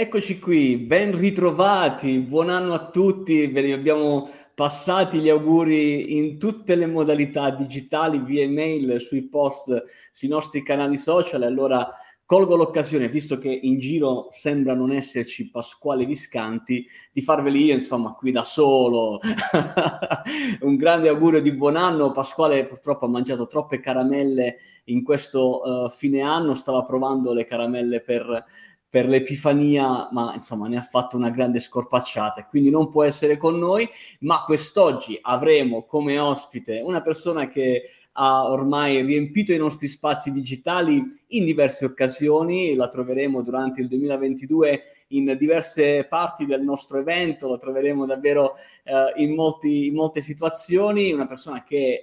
Eccoci qui, ben ritrovati, buon anno a tutti, ve li abbiamo passati gli auguri in tutte le modalità digitali, via email, sui post, sui nostri canali social, allora colgo l'occasione, visto che in giro sembra non esserci Pasquale Viscanti, di farveli io, insomma, qui da solo. Un grande augurio di buon anno. Pasquale purtroppo ha mangiato troppe caramelle in questo uh, fine anno, stava provando le caramelle per per l'Epifania, ma insomma ne ha fatto una grande scorpacciata, quindi non può essere con noi, ma quest'oggi avremo come ospite una persona che ha ormai riempito i nostri spazi digitali in diverse occasioni, la troveremo durante il 2022 in diverse parti del nostro evento, lo troveremo davvero eh, in, molti, in, molte situazioni, una persona che eh,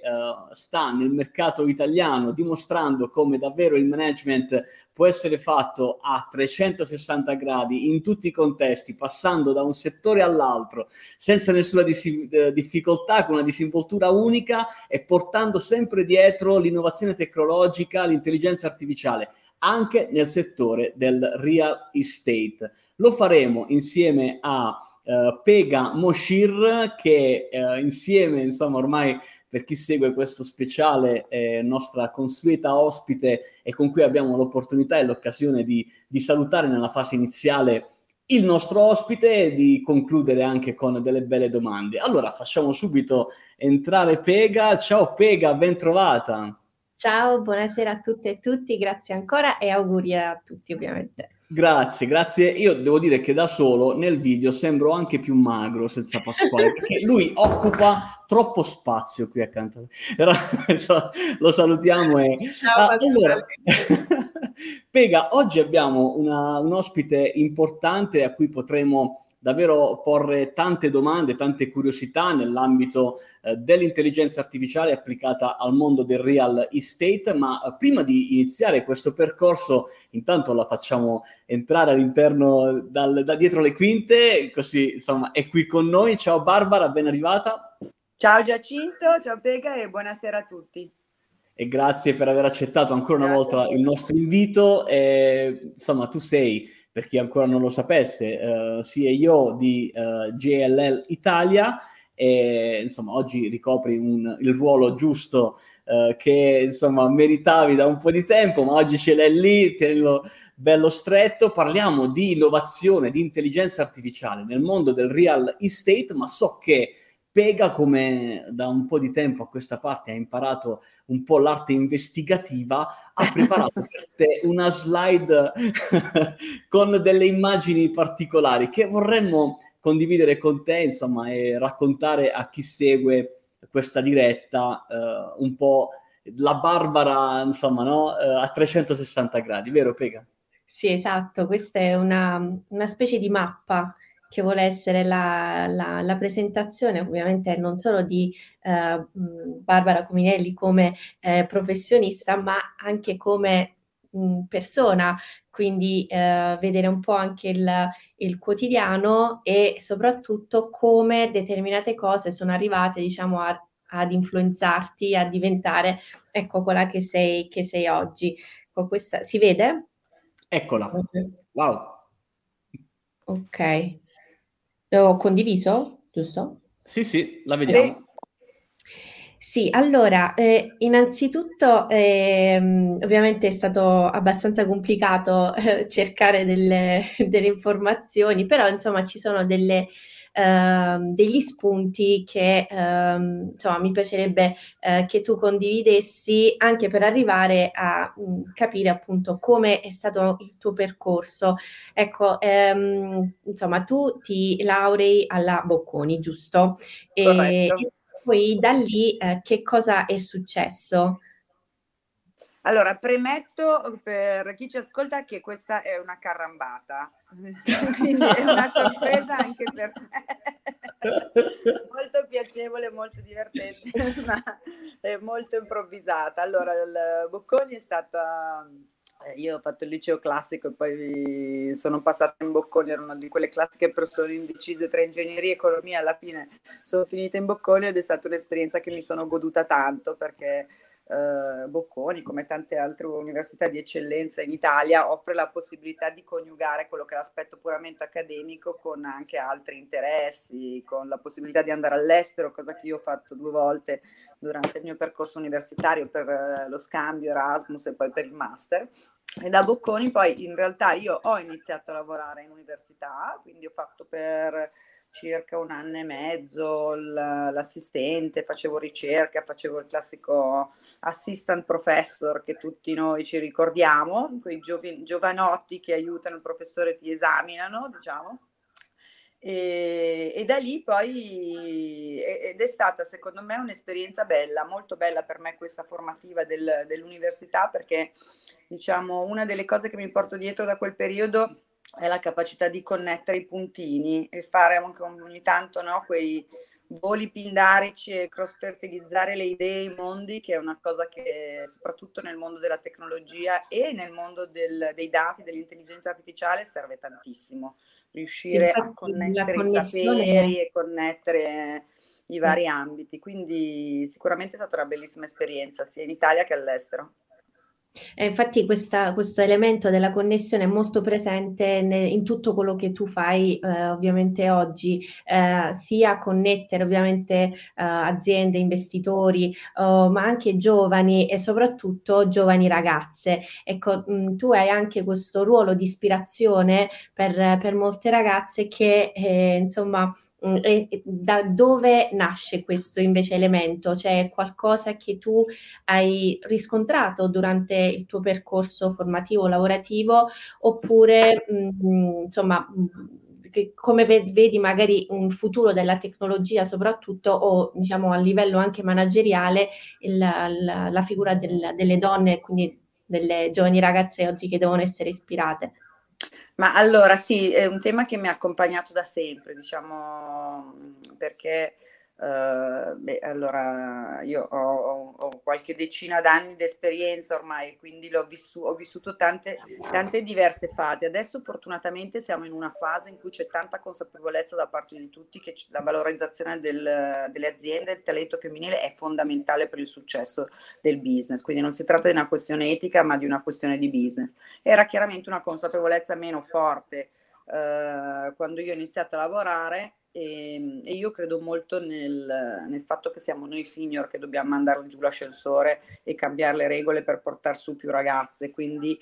sta nel mercato italiano dimostrando come davvero il management può essere fatto a 360 gradi in tutti i contesti, passando da un settore all'altro senza nessuna dis- eh, difficoltà, con una disinvoltura unica e portando sempre dietro l'innovazione tecnologica, l'intelligenza artificiale anche nel settore del real estate. Lo faremo insieme a uh, Pega Moshir che uh, insieme, insomma, ormai per chi segue questo speciale è nostra consueta ospite e con cui abbiamo l'opportunità e l'occasione di, di salutare nella fase iniziale il nostro ospite e di concludere anche con delle belle domande. Allora facciamo subito entrare Pega. Ciao Pega, ben trovata. Ciao, buonasera a tutte e tutti, grazie ancora e auguri a tutti ovviamente. Grazie, grazie. Io devo dire che da solo nel video sembro anche più magro senza Pasquale, perché lui occupa troppo spazio qui accanto a me. Lo salutiamo e... Ciao, ah, allora, Pega, oggi abbiamo una, un ospite importante a cui potremo davvero porre tante domande, tante curiosità nell'ambito eh, dell'intelligenza artificiale applicata al mondo del real estate, ma eh, prima di iniziare questo percorso intanto la facciamo entrare all'interno dal, da dietro le quinte, così insomma è qui con noi. Ciao Barbara, ben arrivata. Ciao Giacinto, ciao Pega e buonasera a tutti e grazie per aver accettato ancora una grazie volta il nostro invito. E, insomma, tu sei per chi ancora non lo sapesse, uh, CEO di eh, JLL Italia e insomma oggi ricopri un, il ruolo giusto uh, che insomma meritavi da un po' di tempo, ma oggi ce l'hai lì, tienilo bello stretto. Parliamo di innovazione, di intelligenza artificiale nel mondo del real estate, ma so che Pega, come da un po' di tempo a questa parte ha imparato un po' l'arte investigativa, ha preparato per te una slide con delle immagini particolari che vorremmo condividere con te, insomma, e raccontare a chi segue questa diretta eh, un po' la Barbara, insomma, no? eh, a 360 gradi, vero Pega? Sì, esatto, questa è una, una specie di mappa che vuole essere la, la, la presentazione ovviamente non solo di eh, Barbara Cominelli come eh, professionista, ma anche come mh, persona, quindi eh, vedere un po' anche il, il, quotidiano e soprattutto come determinate cose sono arrivate, diciamo, a, ad influenzarti, a diventare, ecco, quella che sei, che sei oggi. Con questa, si vede? Eccola. Wow. Ok. Ho condiviso, giusto? Sì, sì, la vediamo. Sì, allora, eh, innanzitutto ehm, ovviamente è stato abbastanza complicato eh, cercare delle, delle informazioni, però insomma ci sono delle, Ehm, degli spunti che ehm, insomma mi piacerebbe eh, che tu condividessi anche per arrivare a mh, mm, capire appunto come è stato il tuo percorso. Ecco, ehm, insomma, tu ti laurei alla Bocconi, giusto? E, e poi da lì eh, che cosa è successo? Allora, premetto per chi ci ascolta che questa è una carrambata, quindi è una sorpresa anche per me. molto piacevole, molto divertente, ma è molto improvvisata. Allora, il Bocconi è stata... Eh, io ho fatto il liceo classico e poi sono passata in Bocconi, ero una di quelle classiche persone indecise tra ingegneria e economia, alla fine sono finita in Bocconi ed è stata un'esperienza che mi sono goduta tanto perché eh, Bocconi, come tante altre università di eccellenza in Italia, offre la possibilità di coniugare quello che è l'aspetto puramente accademico con anche altri interessi, con la possibilità di andare all'estero, cosa che io ho fatto due volte durante il mio percorso universitario per eh, lo scambio Erasmus e poi per il master. E da Bocconi poi in realtà io ho iniziato a lavorare in università, quindi ho fatto per circa un anno e mezzo l'assistente, facevo ricerca, facevo il classico assistant professor che tutti noi ci ricordiamo, quei giovi, giovanotti che aiutano il professore e ti esaminano, diciamo. E, e, da lì poi ed è stata secondo me un'esperienza bella, molto bella per me questa formativa del, dell'università perché diciamo una delle cose che mi porto dietro da quel periodo è la capacità di connettere i puntini e fare anche ogni tanto no, quei voli pindarici e cross-fertilizzare le idee, i mondi, che è una cosa che soprattutto nel mondo della tecnologia e nel mondo del, dei dati, dell'intelligenza artificiale serve tantissimo. Riuscire sì, a connettere i saperi e connettere i vari ambiti. Quindi sicuramente è stata una bellissima esperienza sia in Italia che all'estero. E infatti questa, questo elemento della connessione è molto presente ne, in tutto quello che tu fai eh, ovviamente oggi, eh, sia connettere ovviamente eh, aziende, investitori, oh, ma anche giovani e soprattutto giovani ragazze. Ecco, mh, mm, tu hai anche questo ruolo di ispirazione per, per molte ragazze che eh, insomma Mm, e da dove nasce questo invece elemento? C'è qualcosa che tu hai riscontrato durante il tuo percorso formativo lavorativo oppure mh, mm, insomma mh, mm, come vedi magari un futuro della tecnologia soprattutto o diciamo a livello anche manageriale il, la, la, figura del, delle donne quindi delle giovani ragazze oggi che devono essere ispirate? Ma allora sì, è un tema che mi ha accompagnato da sempre, diciamo, perché Uh, beh, allora io ho, ho, qualche decina d'anni di esperienza ormai, quindi vissu- ho vissuto tante, tante diverse fasi. Adesso fortunatamente siamo in una fase in cui c'è tanta consapevolezza da parte di tutti che la valorizzazione del, delle aziende, il talento femminile è fondamentale per il successo del business. Quindi non si tratta di una questione etica, ma di una questione di business. Era chiaramente una consapevolezza meno forte uh, quando io ho iniziato a lavorare e, ehm, e, io credo molto nel, nel, fatto che siamo noi senior che dobbiamo mandare giù l'ascensore e cambiare le regole per portare su più ragazze, quindi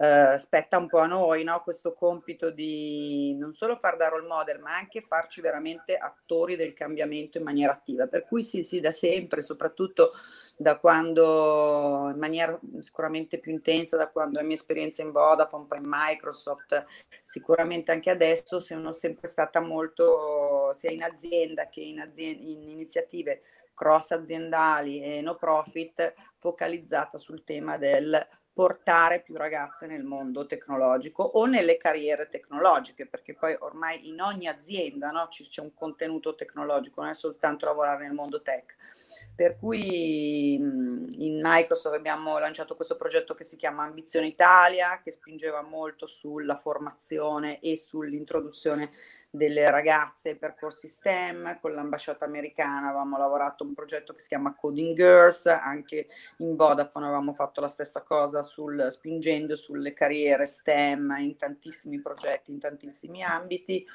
eh, spetta un po' a noi no? questo compito di non solo far da role model, ma anche farci veramente attori del cambiamento in maniera attiva. Per cui sì, sì, da sempre, soprattutto da quando, in maniera sicuramente più intensa, da quando la mia esperienza in Vodafone, poi in Microsoft, sicuramente anche adesso, sono sempre stata molto, sia in azienda che in, azienda, in iniziative cross aziendali e no profit, focalizzata sul tema del portare più ragazze nel mondo tecnologico o nelle carriere tecnologiche, perché poi ormai in ogni azienda no, c'è un contenuto tecnologico, non è soltanto lavorare nel mondo tech. Per cui in Microsoft abbiamo lanciato questo progetto che si chiama Ambizione Italia, che spingeva molto sulla formazione e sull'introduzione delle ragazze ai percorsi STEM, con l'ambasciata americana avevamo lavorato un progetto che si chiama Coding Girls, anche in Vodafone avevamo fatto la stessa cosa sul, spingendo sulle carriere STEM in tantissimi progetti, in tantissimi ambiti.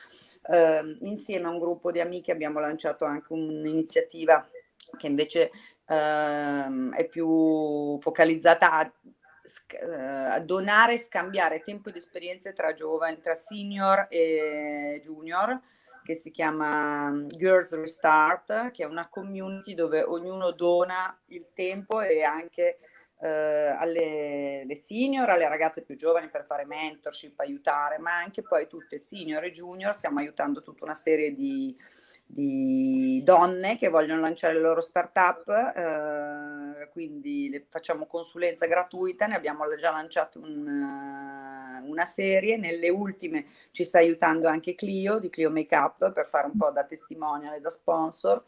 Eh, insieme a un gruppo di amiche abbiamo lanciato anche un'iniziativa che invece eh, è più focalizzata a uh, donare e scambiare tempo di esperienze tra giovani, tra senior e junior, che si chiama mm, Girls Restart, che è una community dove ognuno dona il tempo e anche uh, alle senior, alle ragazze più giovani per fare mentorship, aiutare, ma anche poi tutte senior e junior stiamo aiutando tutta una serie di, di donne che vogliono lanciare le loro start-up. Uh, quindi le facciamo consulenza gratuita, ne abbiamo già lanciato un, uh, una serie, nelle ultime ci sta aiutando anche Clio di Clio Makeup per fare un po' da testimonial e da sponsor.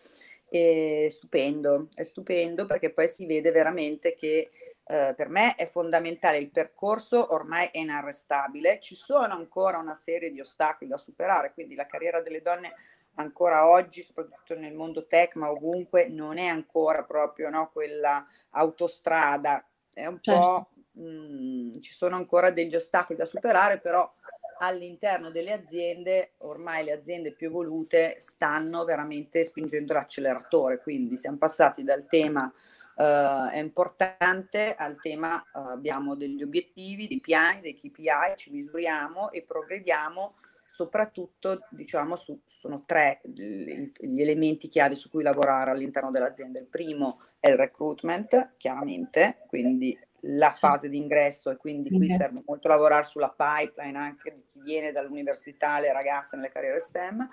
È stupendo, è stupendo perché poi si vede veramente che Uh, per me è fondamentale, il percorso ormai è inarrestabile, ci sono ancora una serie di ostacoli da superare, quindi la carriera delle donne ancora oggi, soprattutto nel mondo tech, ma ovunque, non è ancora proprio no, quella autostrada. È un certo. po', mh, mm, ci sono ancora degli ostacoli da superare, però all'interno delle aziende, ormai le aziende più evolute stanno veramente spingendo l'acceleratore, quindi siamo passati dal tema uh, è importante al tema uh, abbiamo degli obiettivi, dei piani, dei KPI, ci misuriamo e progrediamo soprattutto diciamo su, sono tre gli, elementi chiave su cui lavorare all'interno dell'azienda. Il primo è il recruitment, chiaramente, quindi la fase di ingresso e quindi qui serve molto lavorare sulla pipeline anche di chi viene dall'università, le ragazze nelle carriere STEM.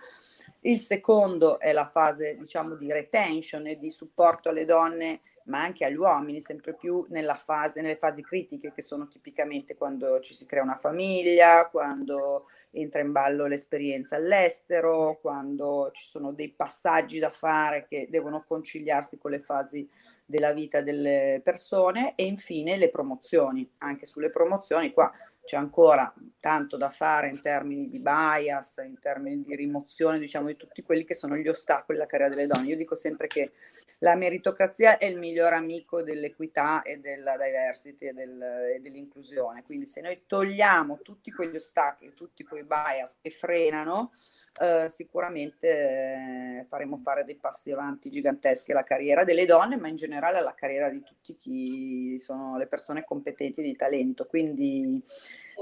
Il secondo è la fase diciamo di retention e di supporto alle donne ma anche agli uomini, sempre più fase, nelle fasi critiche che sono tipicamente quando ci si crea una famiglia, quando entra in ballo l'esperienza all'estero, quando ci sono dei passaggi da fare che devono conciliarsi con le fasi della vita delle persone e infine le promozioni. Anche sulle promozioni qua c'è ancora tanto da fare in termini di bias, in termini di rimozione, diciamo, di tutti quelli che sono gli ostacoli alla carriera delle donne. Io dico sempre che la meritocrazia è il miglior amico dell'equità e della diversity e, del, e dell'inclusione. Quindi se noi togliamo tutti quegli ostacoli, tutti quei bias che frenano, eh, sicuramente eh, faremo fare dei passi avanti giganteschi alla carriera delle donne, ma in generale alla carriera di tutti chi sono le persone competenti di talento. Quindi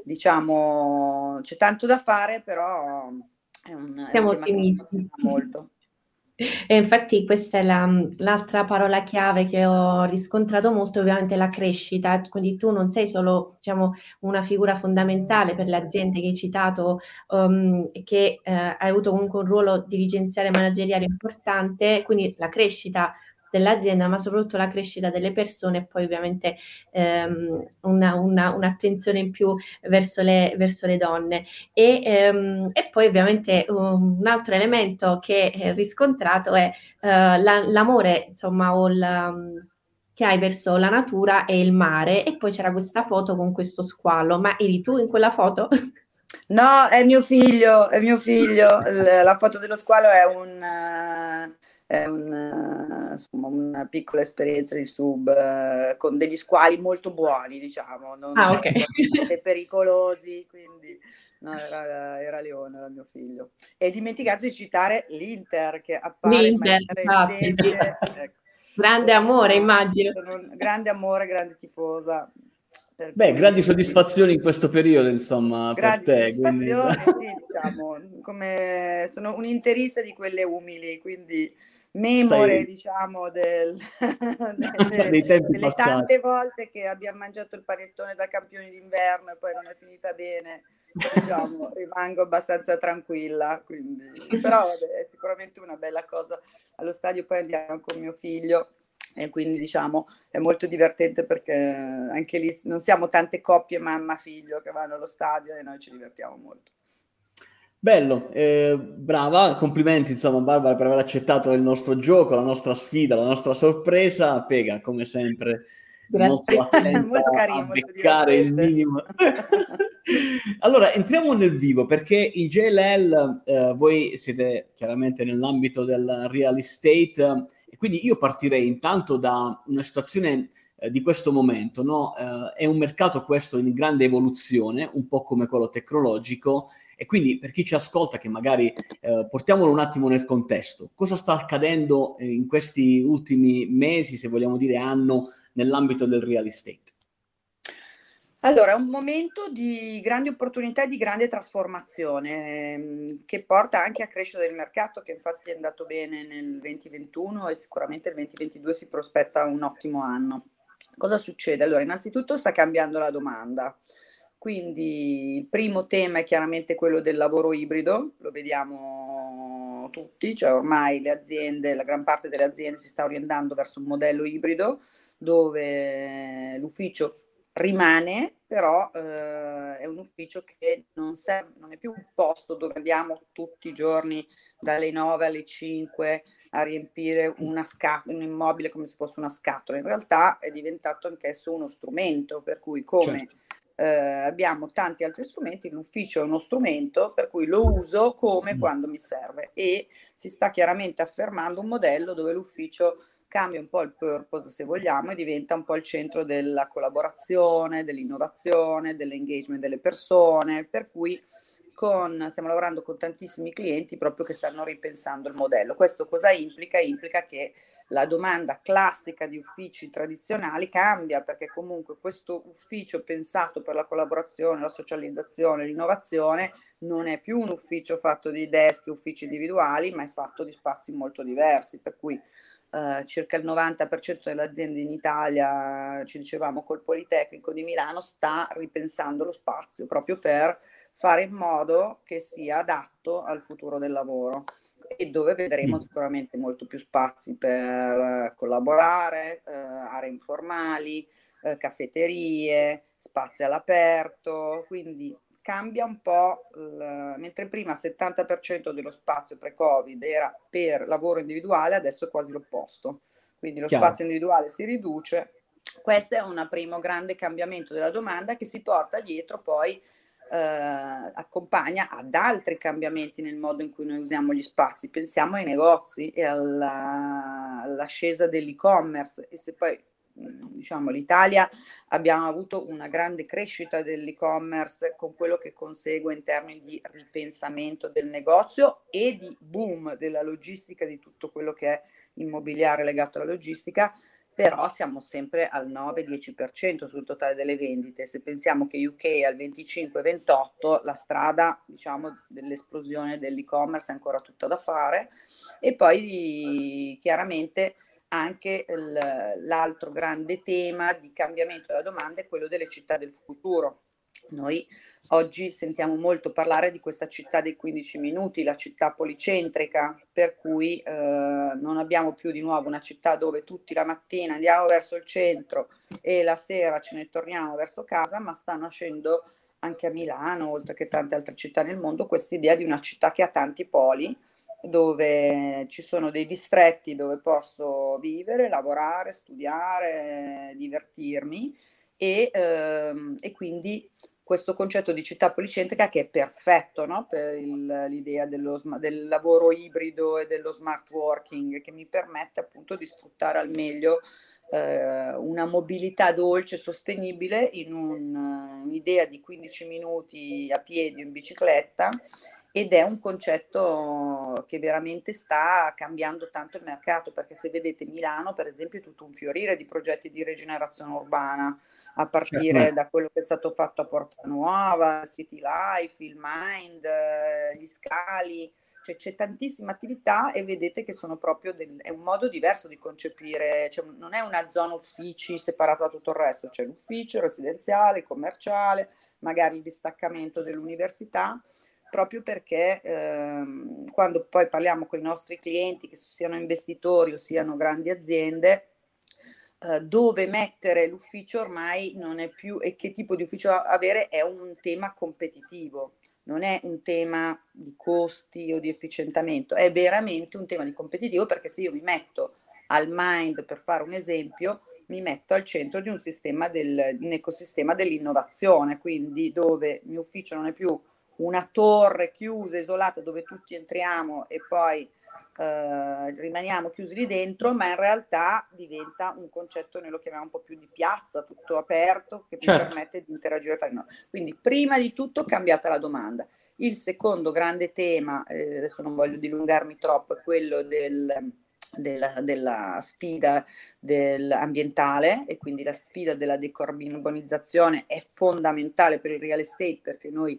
diciamo c'è tanto da fare, però è un, Siamo è un ottimisti. molto. E infatti questa è la, l'altra parola chiave che ho riscontrato molto, ovviamente la crescita, quindi tu non sei solo diciamo, una figura fondamentale per le aziende che hai citato, um, che eh, hai avuto comunque un ruolo dirigenziale e manageriale importante, quindi la crescita dell'azienda, ma soprattutto la crescita delle persone e poi ovviamente ehm, una, una, un'attenzione in più verso le, verso le donne. E, ehm, e, poi ovviamente un altro elemento che è riscontrato è uh, la, l'amore, insomma, o la, che hai verso la natura e il mare. E poi c'era questa foto con questo squalo, ma eri tu in quella foto? No, è mio figlio, è mio figlio. La foto dello squalo è un... Uh è un, insomma, una piccola esperienza di sub eh, con degli squali molto buoni, diciamo, non ah, okay. pericolosi, quindi no, era, era, Leone, era mio figlio. E dimenticato di citare l'Inter che appare L'Inter, evidente. Ecco. Grande sono, amore, immagino. grande amore, grande tifosa. Beh, grandi soddisfazioni in questo periodo, insomma, grandi per te. soddisfazioni, quindi... sì, diciamo, come sono un interista di quelle umili, quindi memore, Stai... diciamo, del, delle, delle tante volte che abbiamo mangiato il panettone da campioni d'inverno e poi non è finita bene. Diciamo, rimango abbastanza tranquilla, quindi, però vabbè, è sicuramente una bella cosa. Allo stadio poi andiamo con mio figlio e quindi diciamo è molto divertente perché anche lì non siamo tante coppie mamma-figlio che vanno allo stadio e noi ci divertiamo molto. Bello, eh, brava, complimenti insomma Barbara per aver accettato il nostro gioco, la nostra sfida, la nostra sorpresa. Pega come sempre. Grazie. Molto, molto carino, beccare il minimo. allora, entriamo nel vivo perché in JLL eh, voi siete chiaramente nell'ambito del real estate e quindi io partirei intanto da una situazione eh, di questo momento. No? Eh, è un mercato questo in grande evoluzione, un po' come quello tecnologico e quindi per chi ci ascolta, che magari eh, portiamolo un attimo nel contesto, cosa sta accadendo eh, in questi ultimi mesi, se vogliamo dire anno, nell'ambito del real estate? Allora, è un momento di grandi opportunità e di grande trasformazione ehm, che porta anche a crescita del mercato, che infatti è andato bene nel 2021 e sicuramente il 2022 si prospetta un ottimo anno. Cosa succede? Allora, innanzitutto sta cambiando la domanda. Quindi il primo tema è chiaramente quello del lavoro ibrido, lo vediamo tutti, cioè ormai le aziende, la gran parte delle aziende si sta orientando verso un modello ibrido dove l'ufficio rimane, però eh, è un ufficio che non, serve, non è più un posto dove andiamo tutti i giorni dalle 9 alle 5 a riempire scatola, un immobile come se fosse una scatola. In realtà è diventato anch'esso uno strumento, per cui come certo eh, abbiamo tanti altri strumenti, l'ufficio è uno strumento per cui lo uso come mm. quando mi serve e si sta chiaramente affermando un modello dove l'ufficio cambia un po' il purpose se vogliamo e diventa un po' il centro della collaborazione, dell'innovazione, dell'engagement delle persone, per cui con, stiamo lavorando con tantissimi clienti proprio che stanno ripensando il modello. Questo cosa implica? Implica che la domanda classica di uffici tradizionali cambia perché comunque questo ufficio pensato per la collaborazione, la socializzazione, l'innovazione non è più un ufficio fatto di desk uffici individuali, ma è fatto di spazi molto diversi, per cui Uh, circa il 90% delle aziende in Italia, ci dicevamo col Politecnico di Milano, sta ripensando lo spazio proprio per fare in modo che sia adatto al futuro del lavoro e dove vedremo mm. sicuramente molto più spazi per collaborare, eh, aree informali, eh, caffetterie, spazi all'aperto, quindi cambia un po', l- mentre prima il 70% dello spazio pre-Covid era per lavoro individuale, adesso è quasi l'opposto. Quindi lo Chiaro. spazio individuale si riduce. Questo è un primo grande cambiamento della domanda che si porta dietro poi eh, accompagna ad altri cambiamenti nel modo in cui noi usiamo gli spazi. Pensiamo ai negozi e alla, all'ascesa dell'e-commerce e se poi diciamo l'Italia abbiamo avuto una grande crescita dell'e-commerce con quello che consegue in termini di ripensamento del negozio e di boom della logistica di tutto quello che è immobiliare legato alla logistica però siamo sempre al 9-10% sul totale delle vendite. Se pensiamo che UK è al 25-28, la strada diciamo, dell'esplosione dell'e-commerce è ancora tutta da fare. E poi chiaramente anche l'altro grande tema di cambiamento della domanda è quello delle città del futuro. Noi Oggi sentiamo molto parlare di questa città dei 15 minuti, la città policentrica, per cui eh, non abbiamo più di nuovo una città dove tutti la mattina andiamo verso il centro e la sera ce ne torniamo verso casa, ma sta nascendo anche a Milano, oltre che tante altre città nel mondo, questa idea di una città che ha tanti poli, dove ci sono dei distretti dove posso vivere, lavorare, studiare, divertirmi e, ehm, e quindi questo concetto di città policentrica che è perfetto no? per il, l'idea dello, del lavoro ibrido e dello smart working che mi permette appunto di sfruttare al meglio eh, una mobilità dolce e sostenibile in un, un'idea di 15 minuti a piedi o in bicicletta ed è un concetto che veramente sta cambiando tanto il mercato perché se vedete Milano per esempio è tutto un fiorire di progetti di rigenerazione urbana a partire certo. da quello che è stato fatto a Porta Nuova, City Life, il Mind, eh, gli scali, cioè c'è tantissima attività e vedete che sono proprio del, è un modo diverso di concepire, cioè non è una zona uffici separata da tutto il resto, c'è l'ufficio residenziale, commerciale, magari il distaccamento dell'università proprio perché ehm, quando poi parliamo con i nostri clienti, che siano investitori o siano grandi aziende, eh, dove mettere l'ufficio ormai non è più e che tipo di ufficio avere è un tema competitivo, non è un tema di costi o di efficientamento, è veramente un tema di competitivo perché se io mi metto al mind, per fare un esempio, mi metto al centro di un del, un ecosistema dell'innovazione, quindi dove il mio ufficio non è più una torre chiusa, isolata, dove tutti entriamo e poi eh, rimaniamo chiusi lì dentro, ma in realtà diventa un concetto, noi lo chiamiamo un po' più di piazza, tutto aperto, che certo. permette di interagire fra noi. Quindi prima di tutto cambiata la domanda. Il secondo grande tema, eh, adesso non voglio dilungarmi troppo, è quello del, della, della, sfida del ambientale e quindi la sfida della decarbonizzazione è fondamentale per il real estate perché noi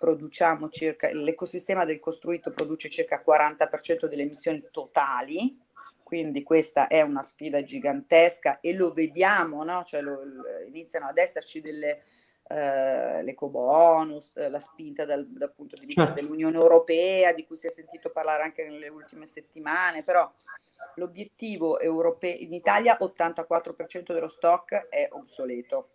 produciamo circa, l'ecosistema del costruito produce circa il 40% delle emissioni totali, quindi questa è una sfida gigantesca e lo vediamo, no? cioè lo, iniziano ad esserci delle uh, l'ecobonus, la spinta dal, dal, punto di vista certo. dell'Unione Europea, di cui si è sentito parlare anche nelle ultime settimane, però l'obiettivo europeo in Italia 84% dello stock è obsoleto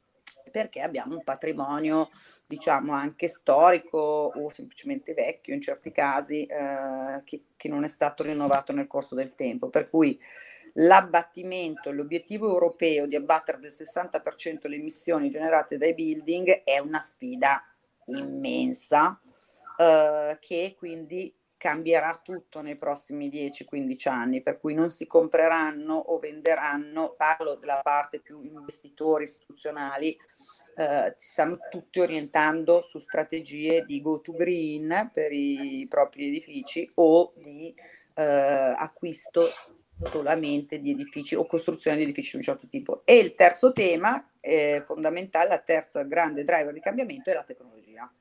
perché abbiamo un patrimonio diciamo anche storico o semplicemente vecchio in certi casi eh, che, che, non è stato rinnovato nel corso del tempo. Per cui l'abbattimento, l'obiettivo europeo di abbattere del 60% le emissioni generate dai building è una sfida immensa eh, che quindi cambierà tutto nei prossimi 10-15 anni, per cui non si compreranno o venderanno, parlo della parte più investitori istituzionali, eh, si stanno tutti orientando su strategie di go to green per i propri edifici o di eh, acquisto solamente di edifici o costruzione di edifici di un certo tipo. E il terzo tema eh, fondamentale, la terza grande driver di cambiamento è la tecnologia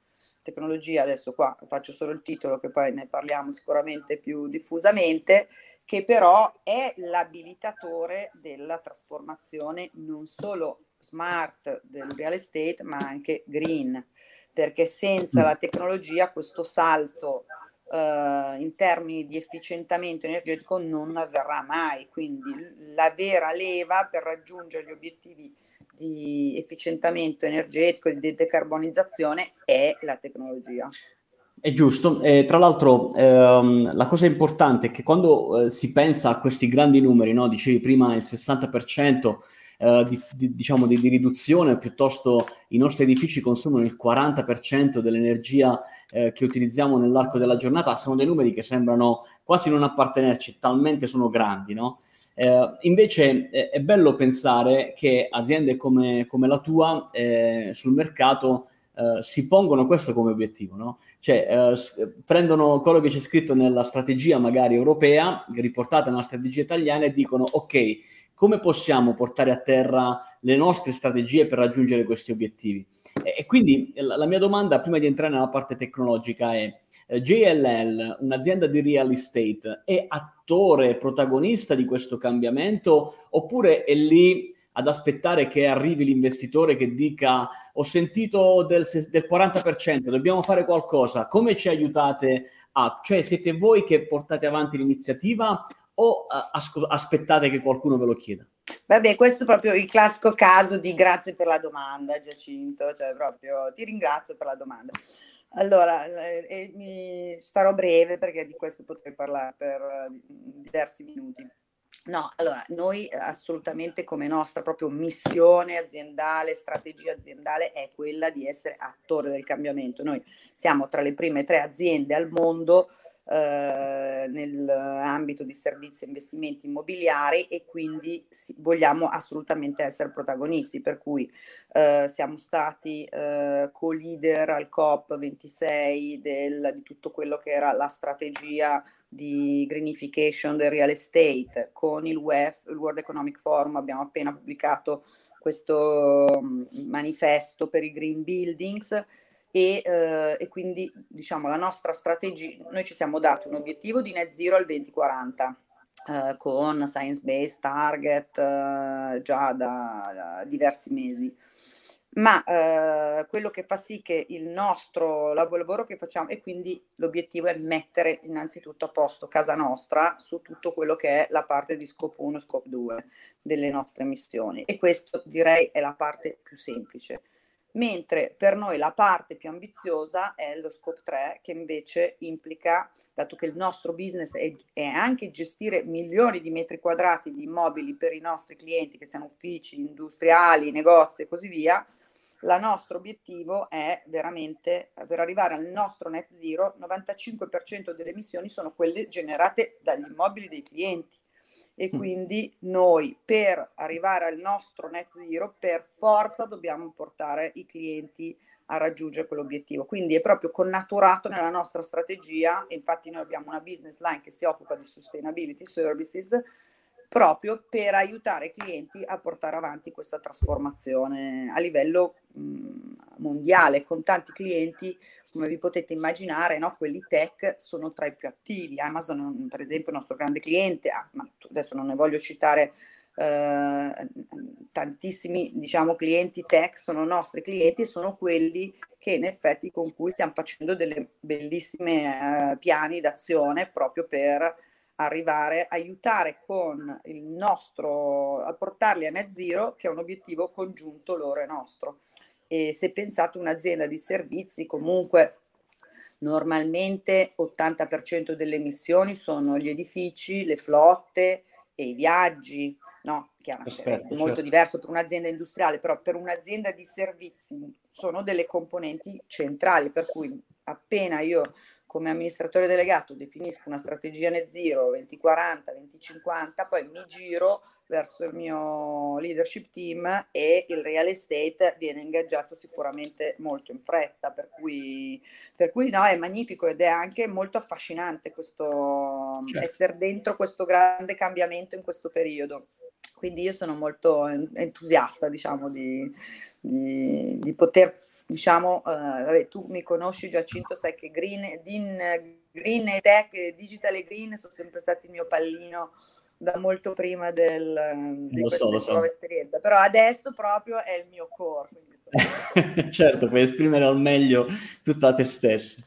tecnologia, adesso qua faccio solo il titolo che poi ne parliamo sicuramente più diffusamente, che però è l'abilitatore della trasformazione non solo smart del real estate ma anche green, perché senza la tecnologia questo salto Uh, in termini di efficientamento energetico non avverrà mai. Quindi la vera leva per raggiungere gli obiettivi di efficientamento energetico e di decarbonizzazione è la tecnologia. È giusto, eh, tra l'altro ehm, la cosa importante è che quando eh, si pensa a questi grandi numeri, no? dicevi prima il 60% eh, di, di, diciamo di, di, riduzione, piuttosto i nostri edifici consumano il 40% dell'energia eh, che utilizziamo nell'arco della giornata, sono dei numeri che sembrano quasi non appartenerci, talmente sono grandi, no? Eh, invece è bello pensare che aziende come, come la tua eh, sul mercato eh, si pongono questo come obiettivo, no? Cioè eh, prendono quello che c'è scritto nella strategia magari europea, riportata nella strategia italiana e dicono ok, come possiamo portare a terra le nostre strategie per raggiungere questi obiettivi? E, quindi la, la mia domanda prima di entrare nella parte tecnologica è eh, JLL, un'azienda di real estate, è attore, protagonista di questo cambiamento oppure è lì ad aspettare che arrivi l'investitore che dica ho sentito del, del 40%, dobbiamo fare qualcosa, come ci aiutate a... Cioè siete voi che portate avanti l'iniziativa o uh, aspettate che qualcuno ve lo chieda? Vabbè, questo è proprio il classico caso di grazie per la domanda, Giacinto, cioè proprio ti ringrazio per la domanda. Allora, eh, eh, mi starò breve perché di questo potrei parlare per eh, diversi minuti. No, allora, noi assolutamente come nostra proprio missione aziendale, strategia aziendale è quella di essere attore del cambiamento. Noi siamo tra le prime tre aziende al mondo eh, nell'ambito di servizi e investimenti immobiliari e quindi sì, vogliamo assolutamente essere protagonisti, per cui eh, siamo stati eh, co-leader al COP26 del, di tutto quello che era la strategia di greenification del real estate con il WEF, il World Economic Forum, abbiamo appena pubblicato questo mm, manifesto per i green buildings e, eh, e, quindi diciamo la nostra strategia, noi ci siamo dati un obiettivo di net zero al 2040 eh, con science based target eh, già da, da, diversi mesi. Ma eh, quello che fa sì che il nostro lavoro che facciamo e quindi l'obiettivo è mettere innanzitutto a posto casa nostra su tutto quello che è la parte di scopo 1 e scopo 2 delle nostre missioni e questo direi è la parte più semplice mentre per noi la parte più ambiziosa è lo scope 3 che invece implica, dato che il nostro business è, è, anche gestire milioni di metri quadrati di immobili per i nostri clienti, che siano uffici, industriali, negozi e così via, il nostro obiettivo è veramente, per arrivare al nostro net zero, 95% delle emissioni sono quelle generate dagli immobili dei clienti e quindi noi per arrivare al nostro net zero per forza dobbiamo portare i clienti a raggiungere quell'obiettivo. Quindi è proprio connaturato nella nostra strategia, infatti noi abbiamo una business line che si occupa di sustainability services proprio per aiutare i clienti a portare avanti questa trasformazione a livello mh, mondiale con tanti clienti come vi potete immaginare no? quelli tech sono tra i più attivi Amazon per esempio è il nostro grande cliente ah, ma adesso non ne voglio citare eh, tantissimi diciamo clienti tech sono nostri clienti e sono quelli che in effetti con cui stiamo facendo delle bellissime eh, piani d'azione proprio per arrivare, aiutare con il nostro, a portarli a net zero, che è un obiettivo congiunto loro e nostro. E se pensate un'azienda di servizi, comunque normalmente 80% delle emissioni sono gli edifici, le flotte e i viaggi, no? Chiaramente Aspetta, è molto certo. diverso per un'azienda industriale, però per un'azienda di servizi sono delle componenti centrali, per cui appena io come amministratore delegato definisco una strategia net zero 2040, 2050, poi mi giro verso il mio leadership team e il real estate viene ingaggiato sicuramente molto in fretta, per cui, per cui no, è magnifico ed è anche molto affascinante questo certo. essere dentro questo grande cambiamento in questo periodo. Quindi io sono molto entusiasta, diciamo, di, di, di poter diciamo, uh, vabbè, tu mi conosci Giacinto, sai che Green, Din, Green e Tech, Digital e Green sono sempre stati il mio pallino da molto prima del, di lo questa so, so. nuova esperienza, però adesso proprio è il mio core. Sono... certo, puoi esprimere al meglio tutta te stessa.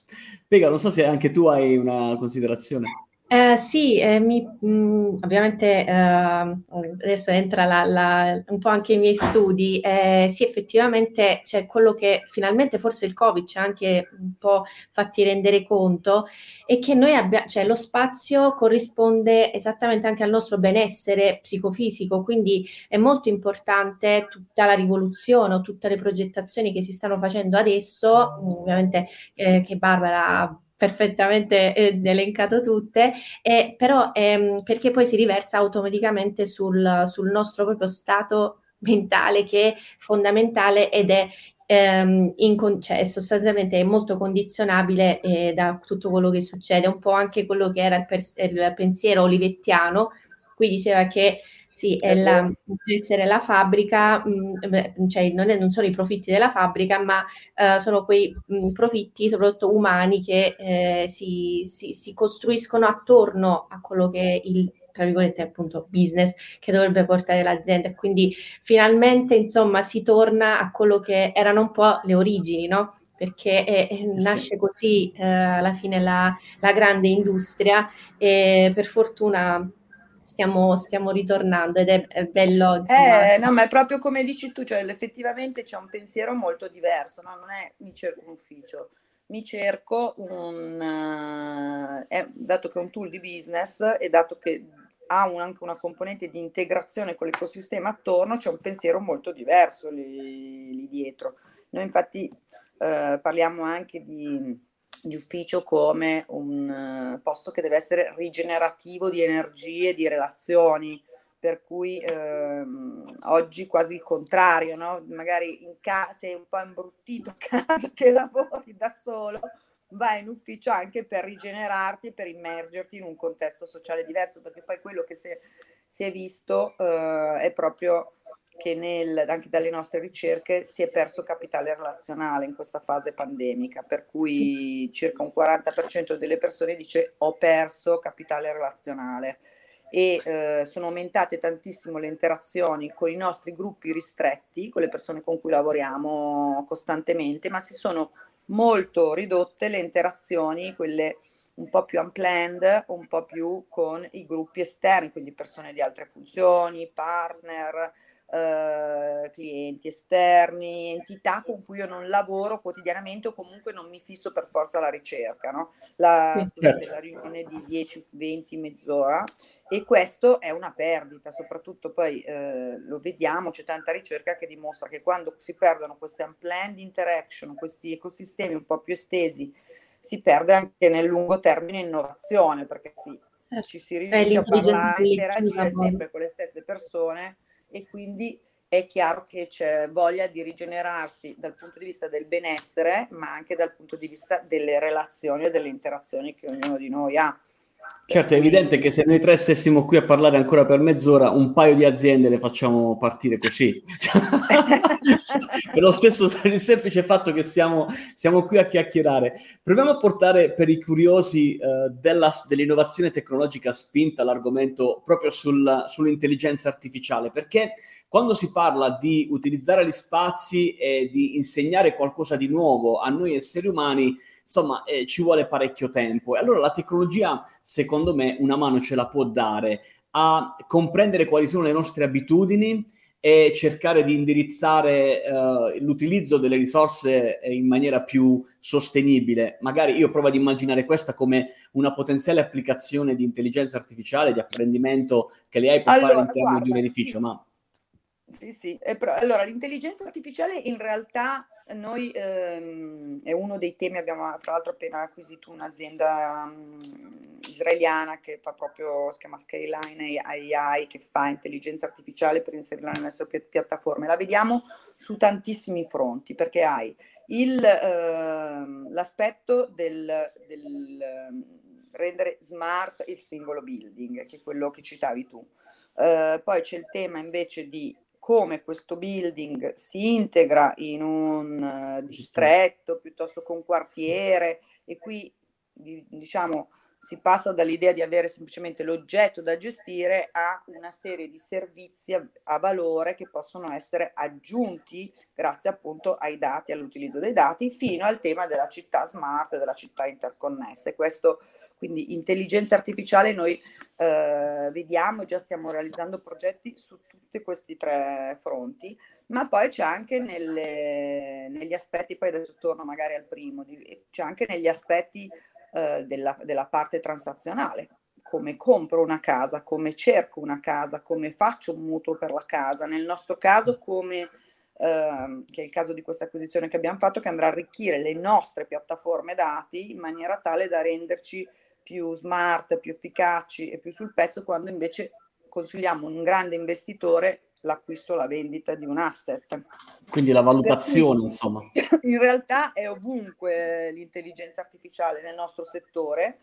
Pega, non so se anche tu hai una considerazione. Eh, sì, eh, mi, mh, mm, ovviamente eh, adesso entra la, la, un po' anche i miei studi. Eh, sì, effettivamente c'è quello che finalmente forse il Covid ci ha anche un po' fatti rendere conto è che noi abbiamo, cioè lo spazio corrisponde esattamente anche al nostro benessere psicofisico, quindi è molto importante tutta la rivoluzione o tutte le progettazioni che si stanno facendo adesso, ovviamente eh, che Barbara perfettamente eh, elencato tutte, eh, però ehm, perché poi si riversa automaticamente sul, sul, nostro proprio stato mentale che è fondamentale ed è ehm, in, cioè, sostanzialmente è molto condizionabile eh, da tutto quello che succede, un po' anche quello che era il, pers- il pensiero olivettiano, qui diceva che sì, è la, essere la fabbrica, mh, mm, cioè non, è, non, sono i profitti della fabbrica, ma uh, sono quei mh, mm, profitti, soprattutto umani, che eh, si, si, si, costruiscono attorno a quello che è il tra virgolette appunto business che dovrebbe portare l'azienda. Quindi finalmente insomma si torna a quello che erano un po' le origini, no? Perché è, è, nasce sì. così eh, alla fine la, la grande industria e per fortuna stiamo, stiamo ritornando ed è, è bello. Insomma. Eh, no, ma è proprio come dici tu, cioè effettivamente c'è un pensiero molto diverso, no? non è mi cerco un ufficio, mi cerco un, uh, è, dato che è un tool di business e dato che ha un, anche una componente di integrazione con l'ecosistema attorno, c'è un pensiero molto diverso lì, lì dietro. Noi infatti uh, parliamo anche di di ufficio come un uh, posto che deve essere rigenerativo di energie, di relazioni, per cui ehm, oggi quasi il contrario, no? magari in casa sei un po' imbruttito a casa che lavori da solo, vai in ufficio anche per rigenerarti, per immergerti in un contesto sociale diverso, perché poi quello che si è, si è visto eh, è proprio che nel, anche dalle nostre ricerche si è perso capitale relazionale in questa fase pandemica, per cui circa un 40% delle persone dice ho perso capitale relazionale e eh, sono aumentate tantissimo le interazioni con i nostri gruppi ristretti, con le persone con cui lavoriamo costantemente, ma si sono molto ridotte le interazioni, quelle un po' più unplanned, un po' più con i gruppi esterni, quindi persone di altre funzioni, partner, eh, clienti esterni, entità con cui io non lavoro quotidianamente o comunque non mi fisso per forza alla ricerca, no? la, sì, certo. la riunione di 10, 20, mezz'ora e questo è una perdita, soprattutto poi eh, lo vediamo, c'è tanta ricerca che dimostra che quando si perdono queste unplanned interaction, questi ecosistemi un po' più estesi, si perde anche nel lungo termine innovazione, perché sì, certo. ci si riesce a parlare, interagire sempre con le stesse persone e quindi è chiaro che c'è voglia di rigenerarsi dal punto di vista del benessere, ma anche dal punto di vista delle relazioni e delle interazioni che ognuno di noi ha. Certo, è evidente che se noi tre stessimo qui a parlare ancora per mezz'ora, un paio di aziende le facciamo partire così. per lo stesso per il semplice fatto che siamo, siamo, qui a chiacchierare. Proviamo a portare per i curiosi uh, della, dell'innovazione tecnologica spinta l'argomento proprio sul, sull'intelligenza artificiale, perché quando si parla di utilizzare gli spazi e di insegnare qualcosa di nuovo a noi esseri umani, insomma, eh, ci vuole parecchio tempo. E allora la tecnologia, secondo me, una mano ce la può dare a comprendere quali sono le nostre abitudini, e cercare di indirizzare uh, l'utilizzo delle risorse in maniera più sostenibile. Magari io provo ad immaginare questa come una potenziale applicazione di intelligenza artificiale, di apprendimento che le hai può allora, fare all'interno guarda, di un edificio, sì. ma... Sì, sì. Eh, però, allora, l'intelligenza artificiale in realtà noi ehm, è uno dei temi, abbiamo tra l'altro appena acquisito un'azienda um, israeliana che fa proprio, si chiama Skyline AI, che fa intelligenza artificiale per inserirla nelle nostre pi- piattaforme. La vediamo su tantissimi fronti perché hai il, ehm, l'aspetto del, del ehm, rendere smart il singolo building, che è quello che citavi tu. Uh, poi c'è il tema invece di come questo building si integra in un uh, distretto piuttosto che un quartiere e qui diciamo si passa dall'idea di avere semplicemente l'oggetto da gestire a una serie di servizi a, a, valore che possono essere aggiunti grazie appunto ai dati, all'utilizzo dei dati, fino al tema della città smart, della città interconnessa. E questo, quindi intelligenza artificiale noi eh, vediamo, già stiamo realizzando progetti su tutti questi tre fronti, ma poi c'è anche nelle, negli aspetti, poi adesso torno magari al primo, c'è anche negli aspetti eh, della, della parte transazionale, come compro una casa, come cerco una casa, come faccio un mutuo per la casa, nel nostro caso come... Uh, che è il caso di questa acquisizione che abbiamo fatto, che andrà a arricchire le nostre piattaforme dati in maniera tale da renderci più smart, più efficaci e più sul pezzo, quando invece consigliamo un grande investitore l'acquisto o la vendita di un asset. Quindi la valutazione, insomma. In realtà è ovunque l'intelligenza artificiale nel nostro settore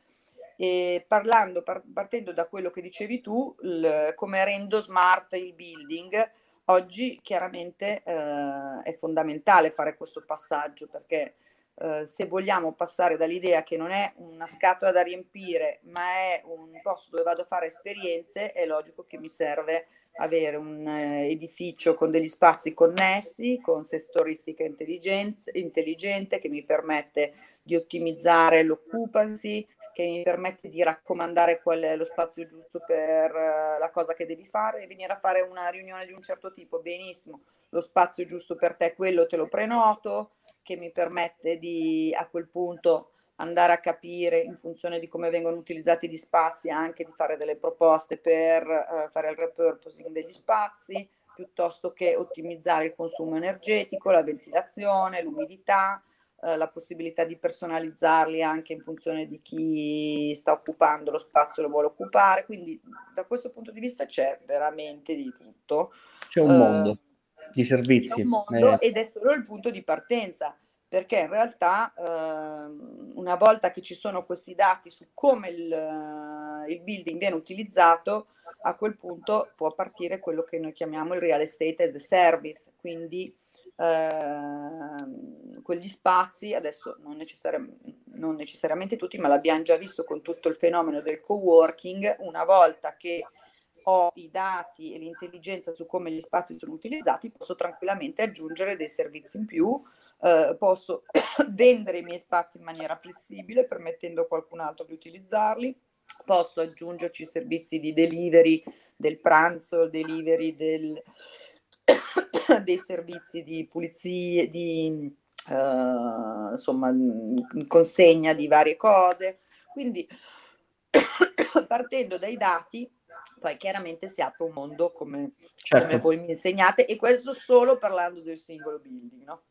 e parlando, par- partendo da quello che dicevi tu, il, come rendo smart il building, oggi chiaramente eh, è fondamentale fare questo passaggio perché eh, se vogliamo passare dall'idea che non è una scatola da riempire, ma è un posto dove vado a fare esperienze, è logico che mi serve avere un eh, edificio con degli spazi connessi, con sestoristica intelligente che mi permette di ottimizzare l'occupancy, che mi permette di raccomandare qual è lo spazio giusto per uh, la cosa che devi fare e venire a fare una riunione di un certo tipo. Benissimo, lo spazio giusto per te, quello te lo prenoto, che mi permette di a quel punto andare a capire in funzione di come vengono utilizzati gli spazi, anche di fare delle proposte per uh, fare il repurposing degli spazi, piuttosto che ottimizzare il consumo energetico, la ventilazione, l'umidità, uh, la possibilità di personalizzarli anche in funzione di chi sta occupando lo spazio e lo vuole occupare. Quindi da questo punto di vista c'è veramente di tutto. C'è un uh, mondo di servizi. Mondo, eh. Ed è solo il punto di partenza, perché in realtà eh, una volta che ci sono questi dati su come il, il, building viene utilizzato, a quel punto può partire quello che noi chiamiamo il real estate as a service, quindi eh, quegli spazi, adesso non, necessari- non necessariamente tutti, ma l'abbiamo già visto con tutto il fenomeno del co-working, una volta che ho i dati e l'intelligenza su come gli spazi sono utilizzati, posso tranquillamente aggiungere dei servizi in più, eh, posso vendere i miei spazi in maniera flessibile permettendo a qualcun altro di utilizzarli, posso aggiungerci servizi di delivery del pranzo, delivery del, dei servizi di pulizie, di uh, insomma consegna di varie cose. Quindi partendo dai dati poi chiaramente si apre un mondo come, certo. come voi mi insegnate e questo solo parlando del singolo building, no?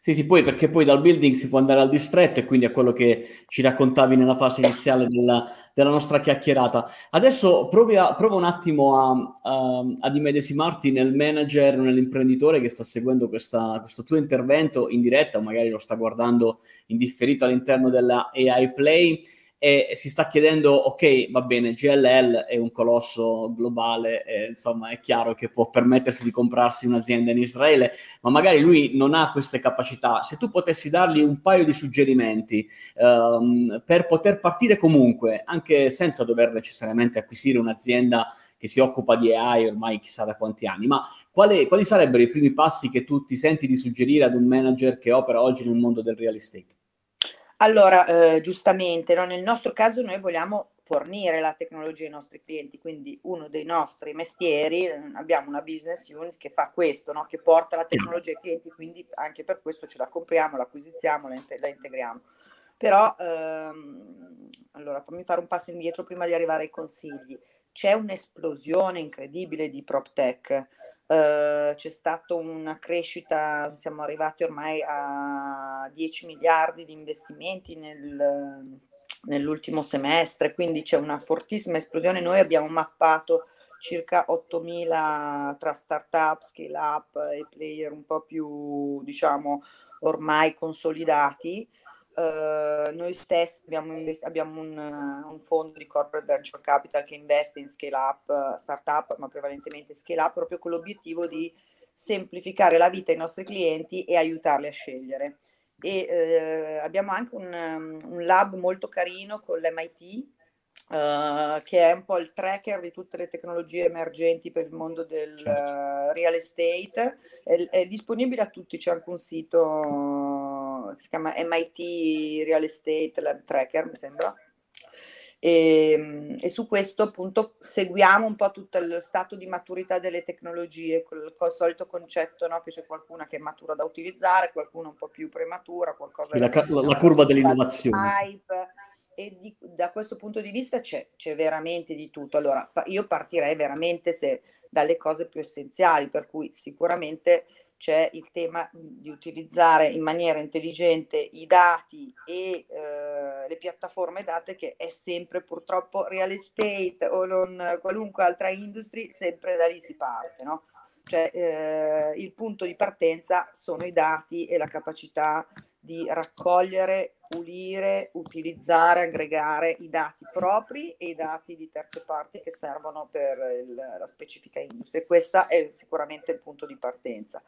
Sì, sì, poi perché poi dal building si può andare al distretto e quindi a quello che ci raccontavi nella fase iniziale della, della nostra chiacchierata. Adesso prova un attimo a, a, ad immedesimarti nel manager, nell'imprenditore che sta seguendo questa, questo tuo intervento in diretta o magari lo sta guardando in differito all'interno della AI Play e si sta chiedendo, ok, va bene, GLL è un colosso globale, e, insomma è chiaro che può permettersi di comprarsi un'azienda in Israele, ma magari lui non ha queste capacità. Se tu potessi dargli un paio di suggerimenti um, per poter partire comunque, anche senza dover necessariamente acquisire un'azienda che si occupa di AI ormai chissà da quanti anni, ma quali, quali sarebbero i primi passi che tu ti senti di suggerire ad un manager che opera oggi nel mondo del real estate? Allora, eh, giustamente, no? nel nostro caso noi vogliamo fornire la tecnologia ai nostri clienti, quindi uno dei nostri mestieri, abbiamo una business unit che fa questo, no? che porta la tecnologia ai clienti, quindi anche per questo ce la compriamo, la acquisiziamo, la, la integriamo. Però, ehm, allora, fammi fare un passo indietro prima di arrivare ai consigli. C'è un'esplosione incredibile di prop tech Uh, c'è stata una crescita, siamo arrivati ormai a 10 miliardi di investimenti nel, nell'ultimo semestre, quindi c'è una fortissima esplosione. Noi abbiamo mappato circa 8.000 tra startup, scale up e player un po' più, diciamo, ormai consolidati Uh, noi stessi abbiamo, invest- abbiamo un, uh, un, fondo di corporate venture capital che investe in scale up, uh, startup, ma prevalentemente scale up, proprio con l'obiettivo di semplificare la vita ai nostri clienti e aiutarli a scegliere. E eh, abbiamo anche un, um, un, lab molto carino con l'MIT, che è un po' il tracker di tutte le tecnologie emergenti per il mondo del certo. real estate. È, è disponibile a tutti, c'è anche un sito si chiama MIT Real Estate Lab Tracker, mi sembra. E, ehm, e, su questo appunto seguiamo un po' tutto lo stato di maturità delle tecnologie, col, col solito concetto no? che c'è qualcuna che è matura da utilizzare, qualcuna un po' più prematura, qualcosa... La, la, la curva dell'innovazione. Hype, e di, da questo punto di vista c'è, c'è, veramente di tutto. Allora, io partirei veramente se, dalle cose più essenziali, per cui sicuramente c'è il tema di utilizzare in maniera intelligente i dati e eh, le piattaforme date che è sempre purtroppo real estate o non qualunque altra industria, sempre da lì si parte, no? Cioè eh, il punto di partenza sono i dati e la capacità di raccogliere, pulire, utilizzare, aggregare i dati propri e i dati di terze parti che servono per il, la specifica industria. Questo è sicuramente il punto di partenza.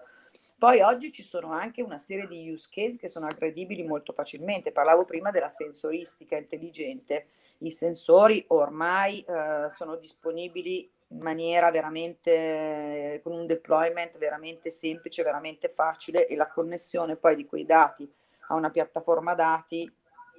Poi oggi ci sono anche una serie di use case che sono aggredibili molto facilmente. Parlavo prima della sensoristica intelligente. I sensori ormai eh, sono disponibili in maniera veramente, con un deployment veramente semplice, veramente facile e la connessione poi di quei dati a una piattaforma dati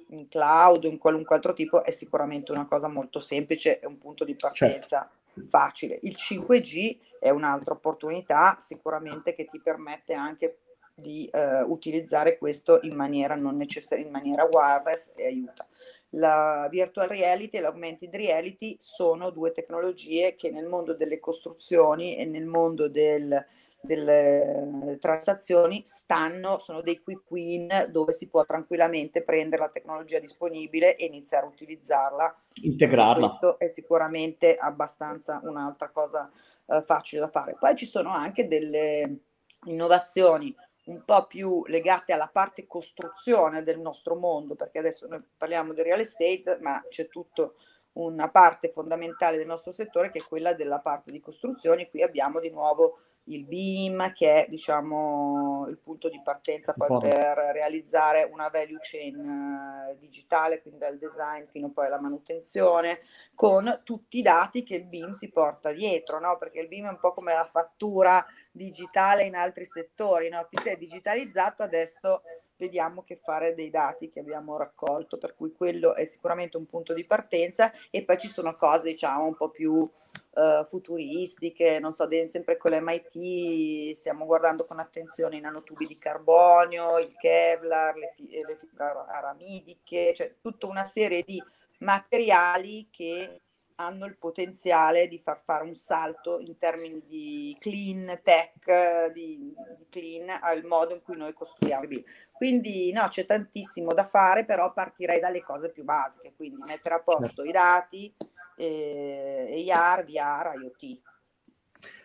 in cloud o in qualunque altro tipo è sicuramente una cosa molto semplice e un punto di partenza certo. facile. Il 5G è un'altra opportunità sicuramente che ti permette anche di eh, utilizzare questo in maniera non necessaria, in maniera wireless e aiuta. La virtual reality e l'augmented reality sono due tecnologie che nel mondo delle costruzioni e nel mondo del, delle transazioni stanno, sono dei quick win dove si può tranquillamente prendere la tecnologia disponibile e iniziare a utilizzarla. Integrarla. Questo è sicuramente abbastanza un'altra cosa eh, facile da fare. Poi ci sono anche delle innovazioni un po' più legate alla parte costruzione del nostro mondo, perché adesso noi parliamo di real estate, ma c'è tutta una parte fondamentale del nostro settore che è quella della parte di costruzione. Qui abbiamo di nuovo il BIM che è diciamo il punto di partenza poi per realizzare una value chain uh, digitale, quindi dal design fino poi alla manutenzione, con tutti i dati che il BIM si porta dietro, no? perché il BIM è un po' come la fattura digitale in altri settori, no? ti sei digitalizzato adesso vediamo che fare dei dati che abbiamo raccolto, per cui quello è sicuramente un punto di partenza e poi ci sono cose diciamo un po' più uh, futuristiche, non so, sempre con l'MIT stiamo guardando con attenzione i nanotubi di carbonio, il Kevlar, le, fi- le fibre aramidiche, cioè tutta una serie di materiali che hanno il potenziale di far fare un salto in termini di clean tech, di, clean al modo in cui noi costruiamo. Quindi no, c'è tantissimo da fare, però partirei dalle cose più basiche, quindi mettere a posto i dati, eh, AR, VR, IoT.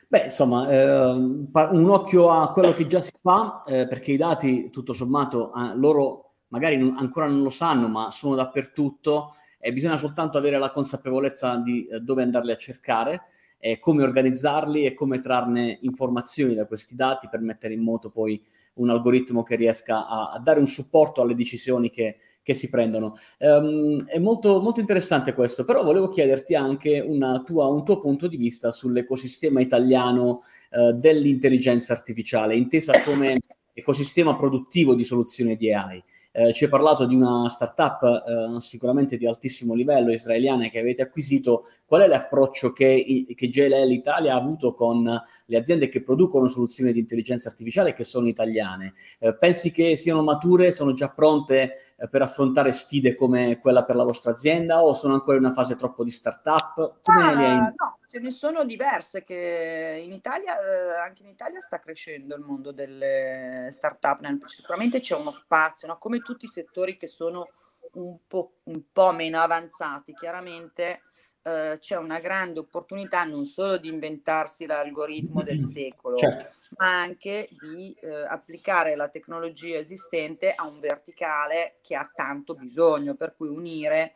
Beh, insomma, eh, un occhio a quello che già si fa, eh, perché i dati, tutto sommato, eh, loro magari non, ancora non lo sanno, ma sono dappertutto e bisogna soltanto avere la consapevolezza di eh, dove andarli a cercare, eh, come organizzarli e come trarne informazioni da questi dati per mettere in moto poi un algoritmo che riesca a, a dare un supporto alle decisioni che, che si prendono. Um, è molto, molto, interessante questo, però volevo chiederti anche tua, un tuo punto di vista sull'ecosistema italiano uh, dell'intelligenza artificiale, intesa come ecosistema produttivo di soluzioni di AI. Eh, ci hai parlato di una startup eh, sicuramente di altissimo livello israeliana che avete acquisito. Qual è l'approccio che, che JLL Italia ha avuto con le aziende che producono soluzioni di intelligenza artificiale che sono italiane? Eh, pensi che siano mature, sono già pronte per affrontare sfide come quella per la vostra azienda o sono ancora in una fase troppo di startup? Come ah, hai... No, ce ne sono diverse che in Italia, eh, anche in Italia sta crescendo il mondo delle startup, sicuramente c'è uno spazio, no? come tutti i settori che sono un po', un po meno avanzati, chiaramente eh, c'è una grande opportunità non solo di inventarsi l'algoritmo del secolo, certo. ma anche di eh, applicare la tecnologia esistente a un verticale che ha tanto bisogno, per cui unire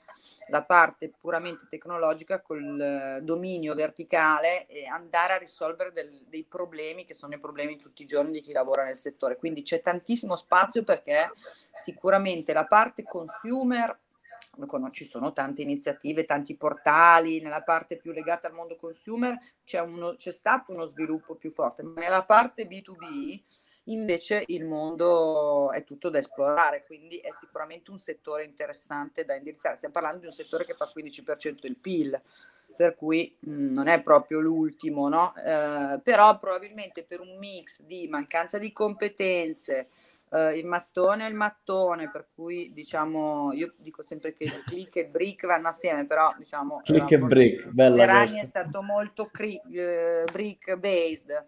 la parte puramente tecnologica col eh, dominio verticale e andare a risolvere del, dei problemi che sono i problemi tutti i giorni di chi lavora nel settore. Quindi c'è tantissimo spazio perché sicuramente la parte consumer ci sono tante iniziative, tanti portali, nella parte più legata al mondo consumer c'è, uno, c'è stato uno sviluppo più forte, ma nella parte B2B invece il mondo è tutto da esplorare, quindi è sicuramente un settore interessante da indirizzare. Stiamo parlando di un settore che fa 15% del PIL, per cui mh, non è proprio l'ultimo, no? Eh, però probabilmente per un mix di mancanza di competenze, eh, il mattone è il mattone, per cui diciamo, io dico sempre che click e brick vanno assieme, però diciamo... Click e brick, bella Per anni è stato molto cri- eh, brick based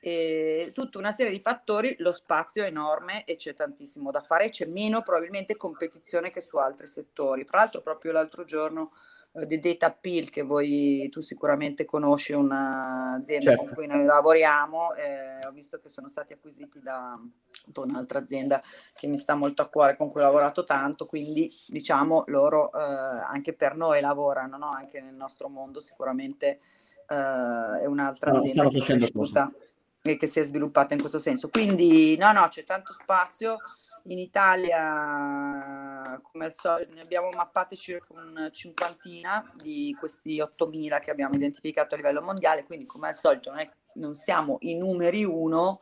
e tutta una serie di fattori, lo spazio è enorme e c'è tantissimo da fare, c'è meno probabilmente competizione che su altri settori. Tra l'altro proprio l'altro giorno di Data Appeal che voi tu sicuramente conosci un'azienda certo. con cui noi lavoriamo, eh, ho visto che sono stati acquisiti da, da, un'altra azienda che mi sta molto a cuore, con cui ho lavorato tanto, quindi diciamo loro eh, anche per noi lavorano, no? anche nel nostro mondo sicuramente eh, è un'altra azienda stanno che è cresciuta e che si è sviluppata in questo senso. Quindi no, no, c'è tanto spazio. In Italia, come al solito, ne abbiamo mappati circa una cinquantina di questi 8.000 che abbiamo identificato a livello mondiale, quindi come al solito non, è, non siamo i numeri uno,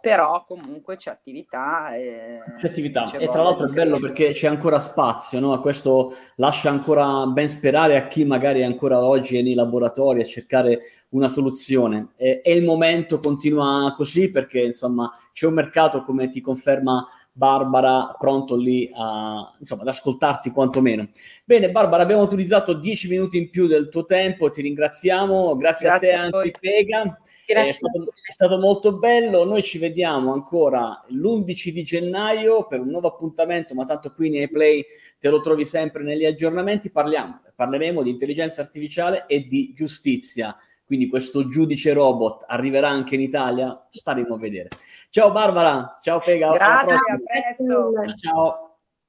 però comunque c'è attività. E, c'è attività e tra l'altro è bello perché c'è ancora spazio, no? questo lascia ancora ben sperare a chi magari ancora oggi è nei laboratori a cercare una soluzione. E, e il momento continua così perché insomma c'è un mercato come ti conferma Barbara pronto lì a, insomma, ad ascoltarti quantomeno. Bene, Barbara, abbiamo utilizzato dieci minuti in più del tuo tempo, ti ringraziamo, grazie, grazie a te, a Pega. È stato, è stato, molto bello. Noi ci vediamo ancora l'11 di gennaio per un nuovo appuntamento, ma tanto qui nei play te lo trovi sempre negli aggiornamenti. Parliamo, parleremo di intelligenza artificiale e di giustizia. Quindi questo giudice robot arriverà anche in Italia? Staremo a vedere. Ciao Barbara, ciao Pega. Grazie, a presto. Ciao.